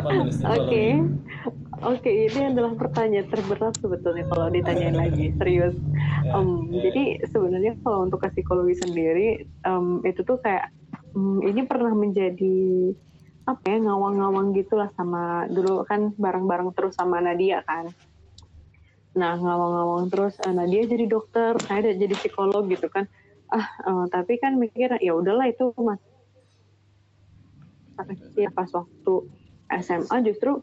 Oke, oke ini adalah pertanyaan terberat sebetulnya kalau ditanyain lagi serius. Um. Jadi sebenarnya kalau untuk ke psikologi sendiri um, itu tuh kayak um, ini pernah menjadi apa ya ngawang-ngawang gitulah sama dulu kan bareng-bareng terus sama Nadia kan. Nah ngawang-ngawang terus eh, Nadia jadi dokter, saya udah jadi psikolog gitu kan. Ah eh, tapi kan mikir ya udahlah itu mas kecil pas waktu SMA justru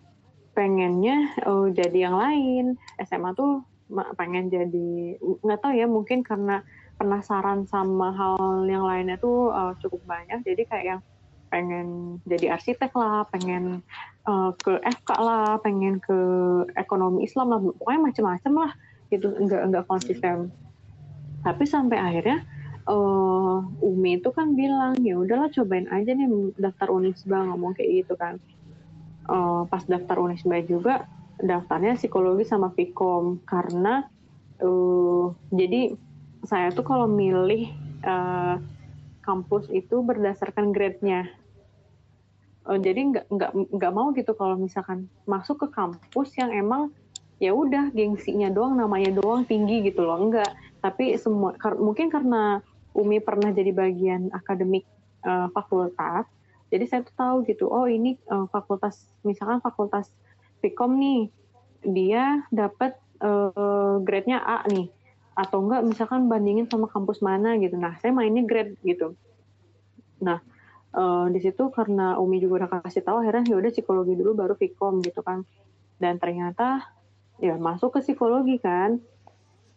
pengennya eh, jadi yang lain. SMA tuh pengen jadi nggak tahu ya mungkin karena penasaran sama hal yang lainnya tuh eh, cukup banyak. Jadi kayak yang pengen jadi arsitek lah pengen eh, ke FK lah pengen ke ekonomi Islam lah. Pokoknya macam-macam lah gitu. Nggak nggak konsisten. Tapi sampai akhirnya eh Umi itu kan bilang ya udahlah cobain aja nih daftar Unisba ngomong kayak gitu kan Eh, pas daftar Unisba juga daftarnya psikologi sama Vkom karena eh jadi saya tuh kalau milih eh, kampus itu berdasarkan grade-nya. Eh, jadi nggak nggak nggak mau gitu kalau misalkan masuk ke kampus yang emang ya udah gengsinya doang namanya doang tinggi gitu loh. Enggak tapi semua kar- mungkin karena Umi pernah jadi bagian akademik eh, fakultas jadi saya tuh tahu gitu oh ini eh, fakultas misalkan fakultas Vkom nih dia dapat eh, grade-nya A nih atau enggak misalkan bandingin sama kampus mana gitu. Nah saya mainnya grade gitu. Nah eh, di situ karena Umi juga udah kasih tahu akhirnya ya udah psikologi dulu baru Vkom gitu kan. Dan ternyata ya masuk ke psikologi kan.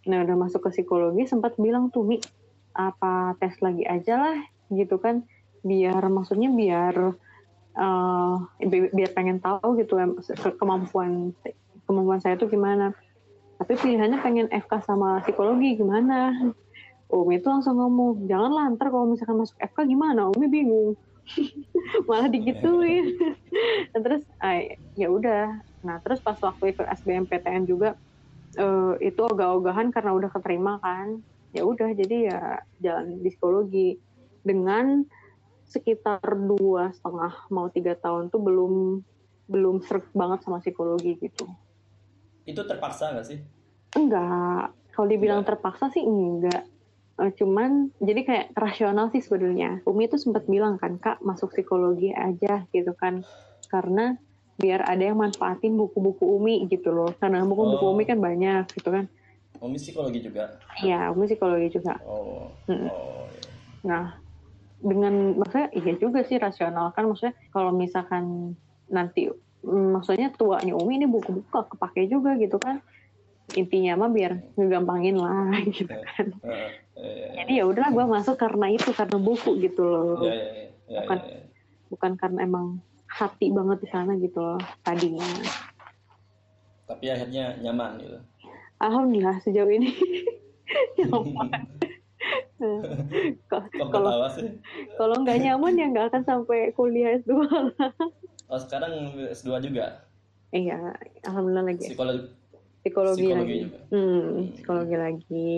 Nah udah masuk ke psikologi sempat bilang tuh Mi apa tes lagi aja lah gitu kan biar maksudnya biar eh, bi- biar pengen tahu gitu ke- kemampuan kemampuan saya tuh gimana. Tapi pilihannya pengen FK sama psikologi gimana? Umi itu langsung ngomong janganlah ntar kalau misalkan masuk FK gimana? Umi bingung. Malah digituin. Dan terus ay, ya udah. Nah terus pas waktu ikut SBMPTN juga eh, itu ogah-ogahan karena udah keterima kan. Ya udah jadi ya jalan psikologi. Dengan sekitar dua setengah mau tiga tahun tuh belum belum serk banget sama psikologi gitu Itu terpaksa nggak sih? enggak kalau dibilang Enggak. terpaksa sih enggak Eh, cuman jadi kayak rasional sih sebenarnya Umi tuh sempat bilang kan kak masuk psikologi aja gitu kan karena biar ada yang manfaatin buku-buku Umi gitu loh karena buku-buku Oh. Umi kan banyak gitu kan Umi psikologi juga. ya Umi psikologi juga Oh. Mm. Oh. iya. Nah, dengan maksudnya iya juga sih rasional kan maksudnya kalau misalkan nanti mm, maksudnya tuanya Umi ini buku-buku gak kepake juga gitu kan. Intinya mah biar ngegampangin lah gitu kan. Eh, eh, Jadi ya udahlah gue masuk karena itu karena buku gitu loh. Ya, ya, ya, ya, Bukan. Bukan karena emang hati banget di sana gitu loh tadinya. Tapi akhirnya nyaman gitu. Alhamdulillah sejauh ini nyaman. Kok Kalau kalau nggak nyaman ya nggak akan sampai kuliah S2 lah. Oh sekarang S2 juga? Iya, alhamdulillah lagi. Psikologi, psikologi, psikologi lagi. juga? Hmm, psikologi lagi.